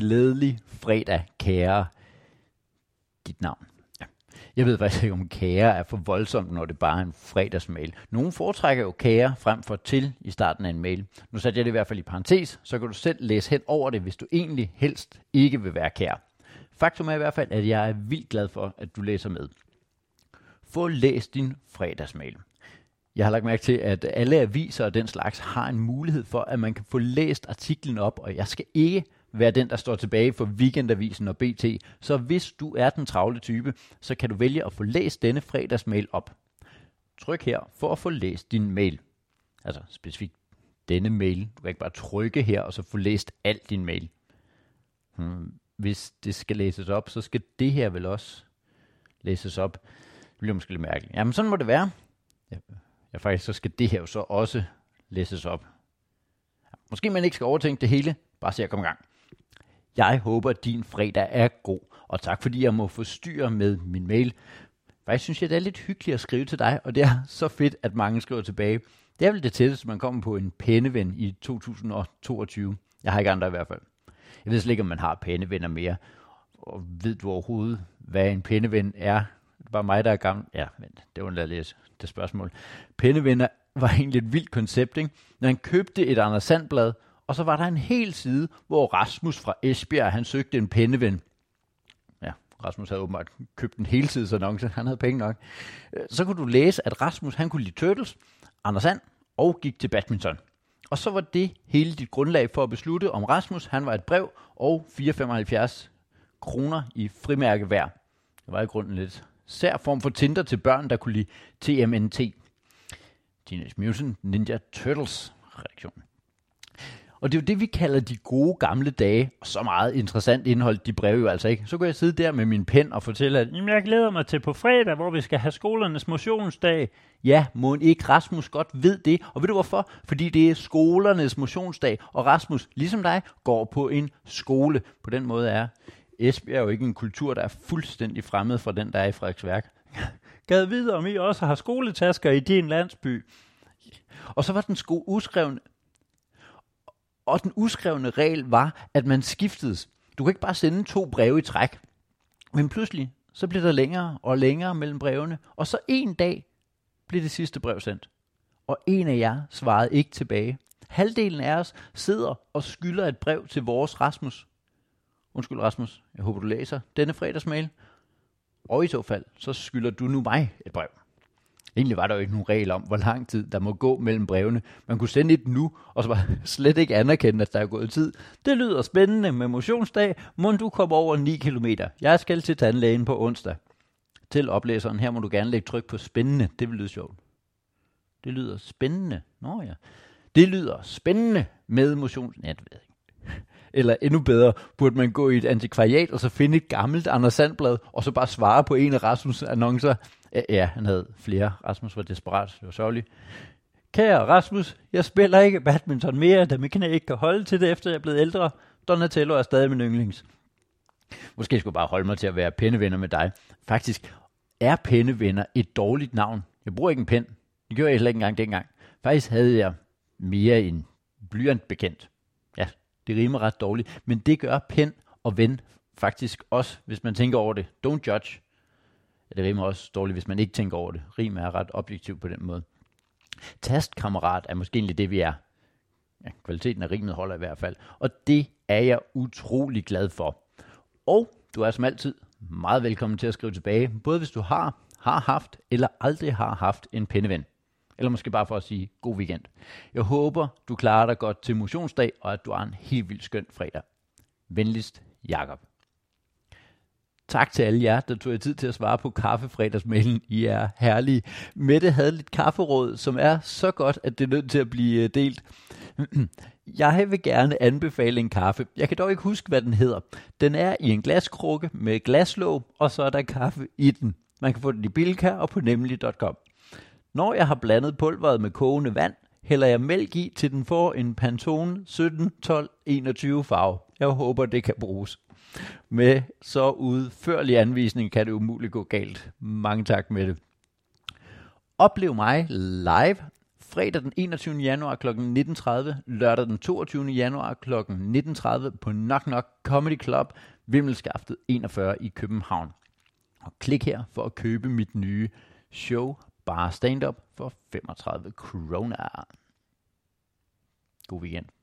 glædelig fredag, kære dit navn. Ja. Jeg ved faktisk ikke, om kære er for voldsomt, når det bare er en fredagsmail. Nogle foretrækker jo kære frem for til i starten af en mail. Nu satte jeg det i hvert fald i parentes, så kan du selv læse hen over det, hvis du egentlig helst ikke vil være kære. Faktum er i hvert fald, at jeg er vildt glad for, at du læser med. Få læst din fredagsmail. Jeg har lagt mærke til, at alle aviser og den slags har en mulighed for, at man kan få læst artiklen op, og jeg skal ikke være den, der står tilbage for Weekendavisen og BT. Så hvis du er den travle type, så kan du vælge at få læst denne fredagsmail op. Tryk her for at få læst din mail. Altså specifikt denne mail. Du kan ikke bare trykke her og så få læst al din mail. Hmm. Hvis det skal læses op, så skal det her vel også læses op. Det bliver måske lidt mærkeligt. Jamen sådan må det være. Ja faktisk så skal det her jo så også læses op. Måske man ikke skal overtænke det hele, bare se at komme i gang. Jeg håber, at din fredag er god, og tak fordi jeg må forstyrre med min mail. Faktisk synes jeg, det er lidt hyggeligt at skrive til dig, og det er så fedt, at mange skriver tilbage. Det er vel det tætteste, man kommer på en pændeven i 2022. Jeg har ikke andre i hvert fald. Jeg ved slet ikke, om man har pændevenner mere. Og ved du overhovedet, hvad en pændeven er? Det er bare mig, der er gammel. Ja, men det var en læse det spørgsmål. Pændevenner var egentlig et vildt koncept, ikke? Når han købte et Anders Sandblad, og så var der en hel side, hvor Rasmus fra Esbjerg, han søgte en penneven. Ja, Rasmus havde åbenbart købt en heltidsannonce, han havde penge nok. Øh, så kunne du læse, at Rasmus, han kunne lide Turtles, Anders Sand og gik til badminton. Og så var det hele dit grundlag for at beslutte, om Rasmus, han var et brev og 4,75 kroner i frimærke hver. Det var i grunden lidt sær form for Tinder til børn, der kunne lide TMNT. Teenage Mutant Ninja Turtles reaktion. Og det er jo det, vi kalder de gode gamle dage, og så meget interessant indhold de breve jo altså ikke. Så kan jeg sidde der med min pen og fortælle, at Jamen, jeg glæder mig til på fredag, hvor vi skal have skolernes motionsdag. Ja, må ikke Rasmus godt ved det. Og ved du hvorfor? Fordi det er skolernes motionsdag, og Rasmus, ligesom dig, går på en skole. På den måde er Esbjerg jo ikke en kultur, der er fuldstændig fremmed fra den, der er i Frederiksværk. Gad videre, om I også har skoletasker i din landsby. Og så var den sko uskrevne og den uskrevne regel var, at man skiftedes. Du kan ikke bare sende to breve i træk. Men pludselig, så blev der længere og længere mellem brevene, og så en dag blev det sidste brev sendt. Og en af jer svarede ikke tilbage. Halvdelen af os sidder og skylder et brev til vores Rasmus. Undskyld Rasmus, jeg håber du læser denne fredagsmail. Og i så fald, så skylder du nu mig et brev. Egentlig var der jo ikke nogen regel om, hvor lang tid der må gå mellem brevene. Man kunne sende et nu, og så var slet ikke anerkendt, at der er gået tid. Det lyder spændende med motionsdag. Må du komme over 9 km. Jeg skal til tandlægen på onsdag. Til oplæseren, her må du gerne lægge tryk på spændende. Det vil lyde sjovt. Det lyder spændende. Nå ja. Det lyder spændende med motions... Ja, det ved jeg ikke. Eller endnu bedre, burde man gå i et antikvariat og så finde et gammelt Anders Sandblad, og så bare svare på en af Rasmus' annoncer. Ja, han havde flere. Rasmus var desperat. Det var sørgeligt. Kære Rasmus, jeg spiller ikke badminton mere, da mit knæ ikke kan holde til det, efter jeg er blevet ældre. Donatello er stadig min yndlings. Måske skulle jeg bare holde mig til at være pennevenner med dig. Faktisk er pennevenner et dårligt navn. Jeg bruger ikke en pen. Det gjorde jeg heller ikke engang dengang. Faktisk havde jeg mere en blyant bekendt. Ja, det rimer ret dårligt. Men det gør pen og ven faktisk også, hvis man tænker over det. Don't judge. Det rimer også dårligt, hvis man ikke tænker over det. Rim er ret objektivt på den måde. Tastkammerat er måske egentlig det, vi er. Ja, kvaliteten af rimet holder i hvert fald. Og det er jeg utrolig glad for. Og du er som altid meget velkommen til at skrive tilbage, både hvis du har, har haft eller aldrig har haft en penneven. Eller måske bare for at sige god weekend. Jeg håber, du klarer dig godt til motionsdag, og at du har en helt vildt skøn fredag. Venligst, Jakob. Tak til alle jer, der tog jer tid til at svare på kaffefredagsmailen. I er herlige. Mette havde lidt kafferåd, som er så godt, at det er nødt til at blive øh, delt. Jeg vil gerne anbefale en kaffe. Jeg kan dog ikke huske, hvad den hedder. Den er i en glaskrukke med glaslåg, og så er der kaffe i den. Man kan få den i Bilka og på nemlig.com. Når jeg har blandet pulveret med kogende vand, hælder jeg mælk i, til den får en Pantone 17, 12, 21 farve. Jeg håber, det kan bruges. Med så udførlig anvisning kan det umuligt gå galt. Mange tak med det. Oplev mig live fredag den 21. januar kl. 19.30, lørdag den 22. januar kl. 19.30 på Knock Knock Comedy Club, Vimmelskaftet 41 i København. Og klik her for at købe mit nye show, bare stand-up, for 35 kroner. God weekend.